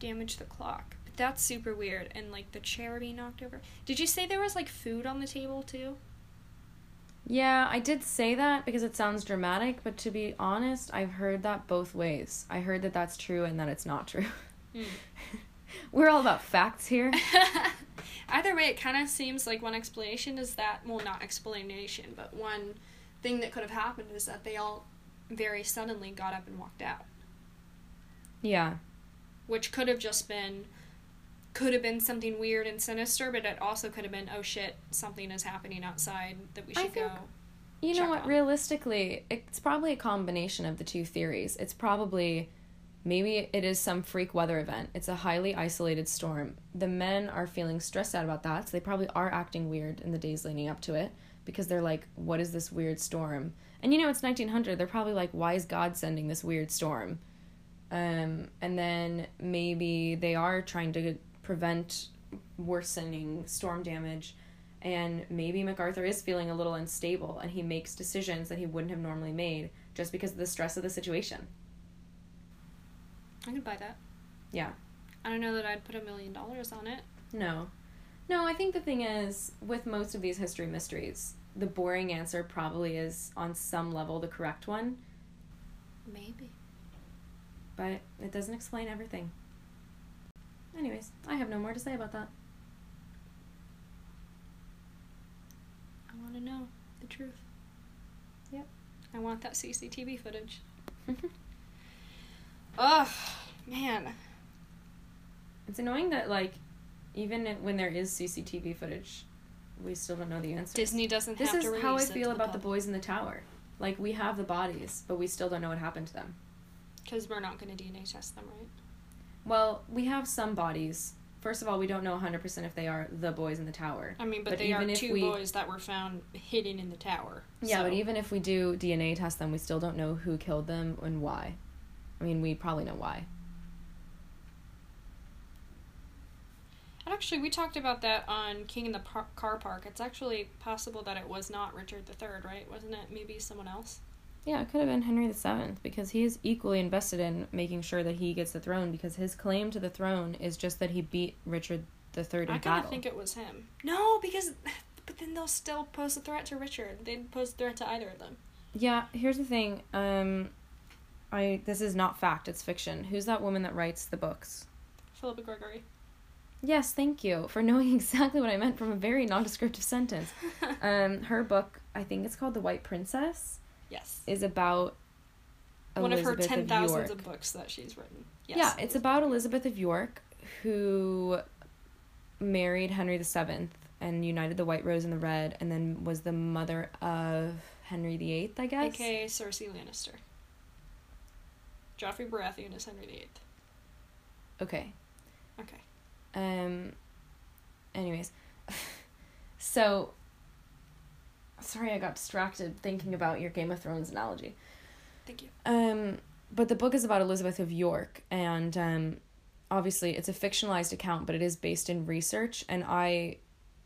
damaged the clock. But that's super weird. And like the chair being knocked over. Did you say there was like food on the table too? Yeah, I did say that because it sounds dramatic, but to be honest, I've heard that both ways. I heard that that's true and that it's not true. Hmm. We're all about facts here. Either way, it kind of seems like one explanation is that, well, not explanation, but one thing that could have happened is that they all very suddenly got up and walked out. Yeah. Which could have just been, could have been something weird and sinister, but it also could have been, oh shit, something is happening outside that we I should think- go. You know what? on. Realistically, it's probably a combination of the two theories. It's probably maybe it is some freak weather event. It's a highly isolated storm. The men are feeling stressed out about that, so they probably are acting weird in the days leading up to it because they're like, "What is this weird storm?" And you know, it's 1900. They're probably like, "Why is God sending this weird storm?" Um, and then maybe they are trying to prevent worsening storm damage and maybe MacArthur is feeling a little unstable and he makes decisions that he wouldn't have normally made just because of the stress of the situation. I could buy that. Yeah. I don't know that I'd put a million dollars on it. No. No, I think the thing is, with most of these history mysteries, the boring answer probably is on some level the correct one, Maybe. but it doesn't explain everything. Anyways, I have no more to say about that. I want to know the truth. Yep. I want that CCTV footage. Ugh, man. It's annoying that, like, even when there is CCTV footage, we still don't know the answer. Disney doesn't This is how I feel about the boys in the tower. Like, we have the bodies, but we still don't know what happened to them. Because we're not going to DNA test them, right? Well, we have some bodies. First of all, we don't know 100% if they are the boys in the tower. I mean, but, But they are two we- boys that were found hidden in the tower. Yeah, but even if we do DNA test them, we still don't know who killed them and why. I mean, we probably know why. And actually, we talked about that on King in the par- Car Park. It's actually possible that it was not Richard III, right? Wasn't it maybe someone else? Yeah, it could have been Henry VII because he is equally invested in making sure that he gets the throne because his claim to the throne is just that he beat Richard III in I kind battle. of think it was him. No, because but then they'll still pose a threat to Richard. They'd pose a threat to either of them. Yeah, here's the thing. Um, I this is not fact; it's fiction. Who's that woman that writes the books? Philippa Gregory. Yes, thank you for knowing exactly what I meant from a very nondescriptive sentence. Um, her book, I think it's called The White Princess, yes. is about One of her Elizabeth ten thousands York. of books that she's written. Yes. Yeah, it's about Elizabeth of York who married Henry VII and united the White Rose and the Red, and then was the mother of Henry VIII, I guess. AKA Cersei Lannister. Joffrey Baratheon is Henry VIII. Okay. Okay. Um. Anyways, so sorry I got distracted thinking about your Game of Thrones analogy. Thank you. Um, but the book is about Elizabeth of York, and um, obviously it's a fictionalized account, but it is based in research, and I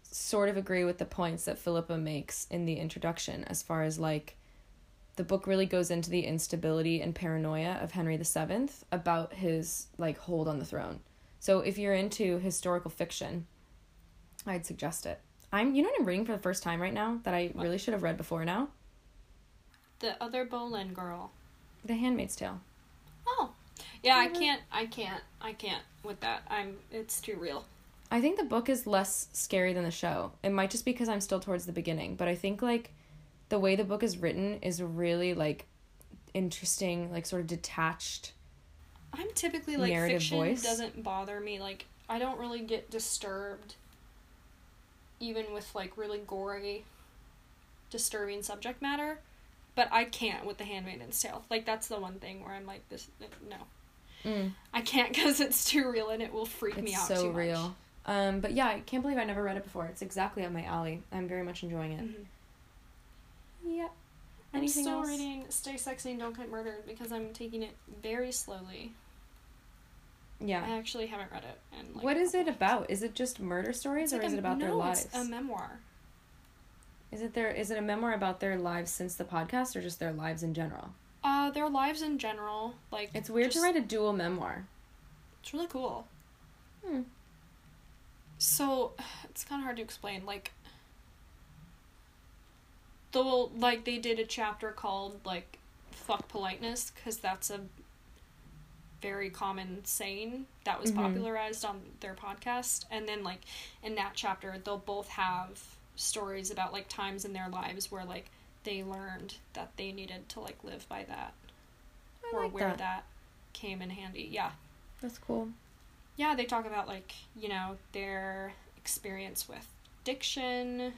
sort of agree with the points that Philippa makes in the introduction, as far as like the book really goes into the instability and paranoia of Henry VII about his like hold on the throne. So if you're into historical fiction, I'd suggest it. I'm you know what I'm reading for the first time right now that I What? really should have read before now? The other Boleyn girl. The Handmaid's Tale. Oh. Yeah, I can't. I can't. I can't with that. I'm. It's too real. I think the book is less scary than the show. It might just be because I'm still towards the beginning, but I think like the way the book is written is really like interesting, like sort of detached. I'm typically like Narrative fiction voice. doesn't bother me. Like I don't really get disturbed, even with like really gory, disturbing subject matter. But I can't with The Handmaid's Tale. Like that's the one thing where I'm like this. No, Mm, I can't because it's too real and it will freak me out so too real. Um, but yeah, I can't believe I never read it before. It's exactly up my alley. I'm very much enjoying it. Mhm. Yeah. I'm Anything still else? reading Stay Sexy and Don't Get Murdered because I'm taking it very slowly. Yeah. I actually haven't read it. And like what is it about? Is it just murder stories, or is a- it about their lives? It's a memoir. Is it their? Is it a memoir about their lives since the podcast, or just their lives in general? Uh, their lives in general, like It's weird to write a dual memoir. It's really cool. Hmm. So it's kind of hard to explain. Like, the like they did a chapter called like "fuck politeness" because that's a very common saying that was Mhm. popularized on their podcast. And then like in that chapter, they'll both have stories about like times in their lives where like they learned that they needed to like live by that I or like where that. that came in handy. Yeah That's cool. yeah, they talk about like, you know, their experience with addiction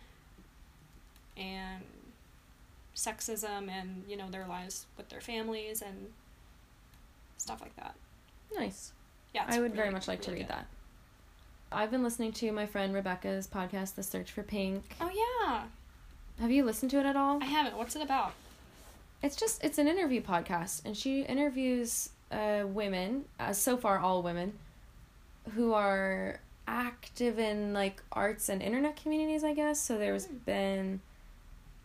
and sexism and, you know, their lives with their families and stuff like that. Nice. Yeah, I would very much like to read good. that. I've been listening to my friend Rebecca's podcast, The Search for Pink. Oh yeah. Have you listened to it at all? I haven't. What's it about? It's just it's an interview podcast, and she interviews uh, women, uh, so far all women, who are active in like arts and internet communities, I guess. So there's Hmm. been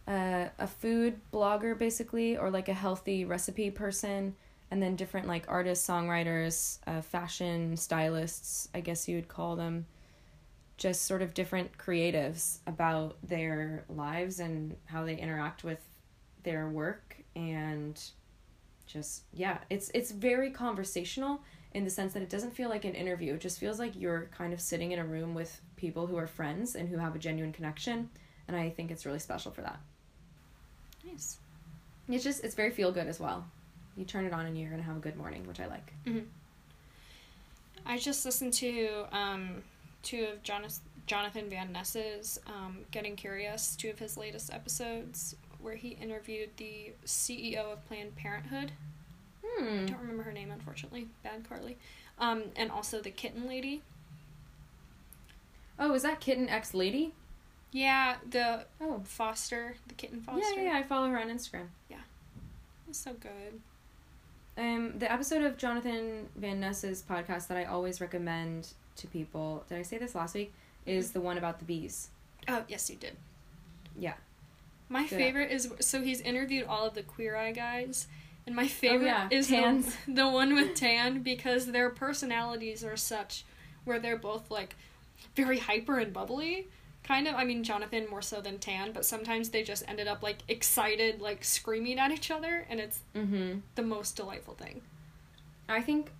uh, a food blogger basically, or like a healthy recipe person, and then different like artists, songwriters, uh, fashion stylists, I guess you would call them. Just sort of different creatives about their lives and how they interact with their work and just yeah it's it's very conversational in the sense that it doesn't feel like an interview it just feels like you're kind of sitting in a room with people who are friends and who have a genuine connection and i think it's really special for that Nice. it's just it's very feel good as well you turn it on and you're gonna have a good morning which i like I just listened to um, two of Jonas- Jonathan Van Ness's um, Getting Curious, two of his latest episodes, where he interviewed the CEO of Planned Parenthood. hmm I don't remember her name, unfortunately. Bad Carlie. Um, and also the kitten lady. oh is that kitten x lady Yeah, the oh foster, the kitten foster. yeah, yeah yeah i follow her on instagram Yeah, It's so good. Um, the episode of Jonathan Van Ness's podcast that I always recommend to people, did I say this last week? Is the one about the bees. Oh, yes, you did. Yeah. My Good. favorite is so he's interviewed all of the Queer Eye guys, and my favorite yeah, is the, the one with Tan because their personalities are such where they're both like very hyper and bubbly. Kind of, I mean, Jonathan more so than Tan, but sometimes they just ended up like excited, like screaming at each other, and it's Mm-hmm. the most delightful thing. I think,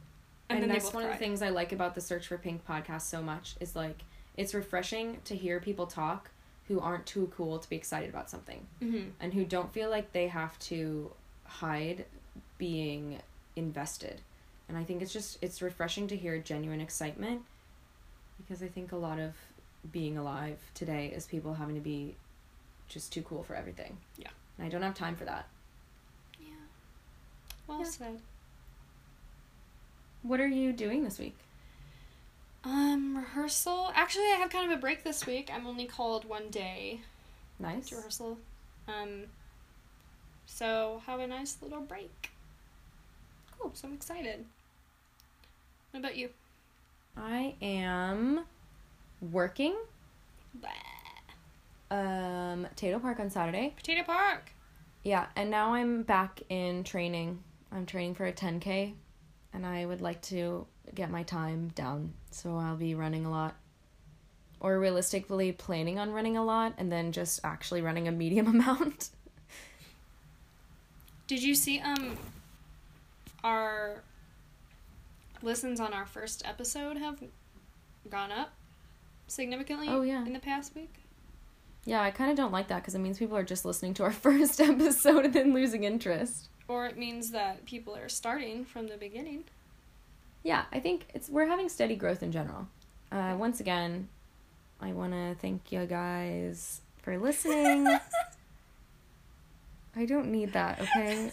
And and, that's one of the things I like about the Search for Pink podcast so much is like, it's refreshing to hear people talk who aren't too cool to be excited about something Mm-hmm. and who don't feel like they have to hide being invested. And I think it's just it's refreshing to hear genuine excitement because I think a lot of being alive today is people having to be just too cool for everything. Yeah. And I don't have time for that. Yeah. Well Yeah. said. What are you doing this week? Um, rehearsal. Actually, I have kind of a break this week. I'm only called one day Nice. to rehearsal. Um, so have a nice little break. Cool. So I'm excited. What about you? I am working um Tayto Park on Saturday. Potato Park. Yeah, and now I'm back in training. I'm training for a 10K and I would like to get my time down. So I'll be running a lot. Or realistically planning on running a lot and then just actually running a medium amount. Did you see um our listens on our first episode have gone up significantly Oh, yeah. in the past week? yeah, I kind of don't like that because it means people are just listening to our first episode and then losing interest. Or it means that people are starting from the beginning. Yeah, I think it's we're having steady growth in general. Uh, once again, I want to thank you guys for listening. I don't need that, okay?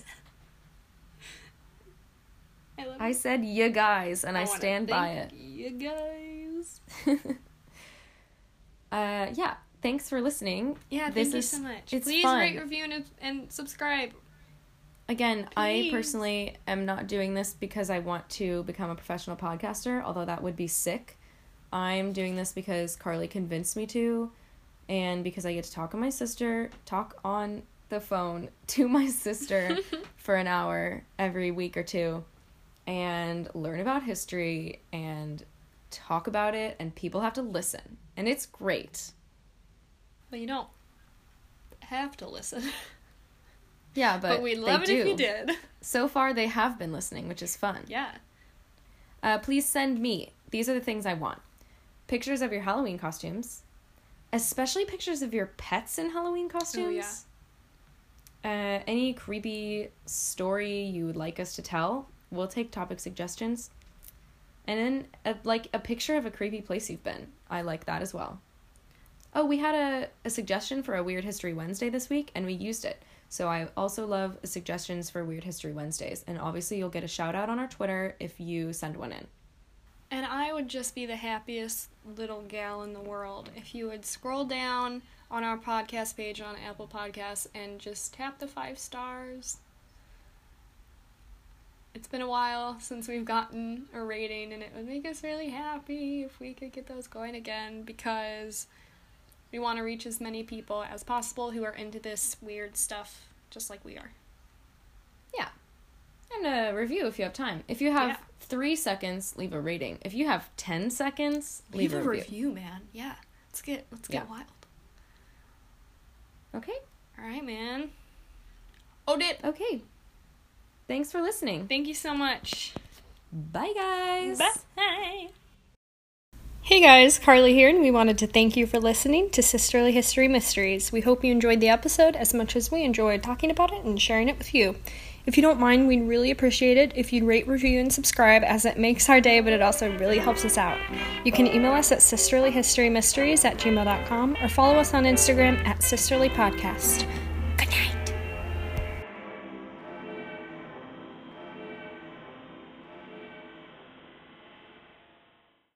I love I said you guys, and I, wanna stand by it. You guys. uh, yeah, thanks for listening. Yeah, This thank you so much. it's Please fun. rate, review, and, and subscribe. Again, I personally am not doing this because I want to become a professional podcaster, although that would be sick. I'm doing this because Carlie convinced me to, and because I get to talk to my sister, talk on the phone to my sister for an hour every week or two, and learn about history and talk about it, and people have to listen. And it's great. Well, you don't have to listen, Yeah, but, but, we'd they love it if you did. So far, they have been listening, which is fun. Yeah. Uh, please send me. These are the things I want pictures of your Halloween costumes, especially pictures of your pets in Halloween costumes. Oh, yeah. Uh, any creepy story you would like us to tell, we'll take topic suggestions. And then, a, like, a picture of a creepy place you've been. I like that as well. Oh, we had a, a suggestion for a Weird History Wednesday this week, and we used it. So I also love suggestions for Weird History Wednesdays. And obviously, you'll get a shout out on our Twitter if you send one in. And I would just be the happiest little gal in the world if you would scroll down on our podcast page on Apple Podcasts and just tap the five stars. It It's been a while since we've gotten a rating, and it would make us really happy if we could get those going again because we want to reach as many people as possible who are into this weird stuff just like we are. Yeah. And a review if you have time. If you have Yeah. three seconds, leave a rating. If you have ten seconds, leave, a review. man. Yeah. Let's get let's get Yeah. wild. Okay. All right, man. Oh, did Okay. Thanks for listening. thank you so much. Bye, guys. Bye. Hey guys, Carlie here, and we wanted to thank you for listening to Sisterly History Mysteries. We hope you enjoyed the episode as much as we enjoyed talking about it and sharing it with you. If you don't mind, we'd really appreciate it if you'd rate, review, and subscribe, as it makes our day, but it also really helps us out. You can email us at sisterlyhistorymysteries at gmail.com or follow us on Instagram at sisterlypodcast.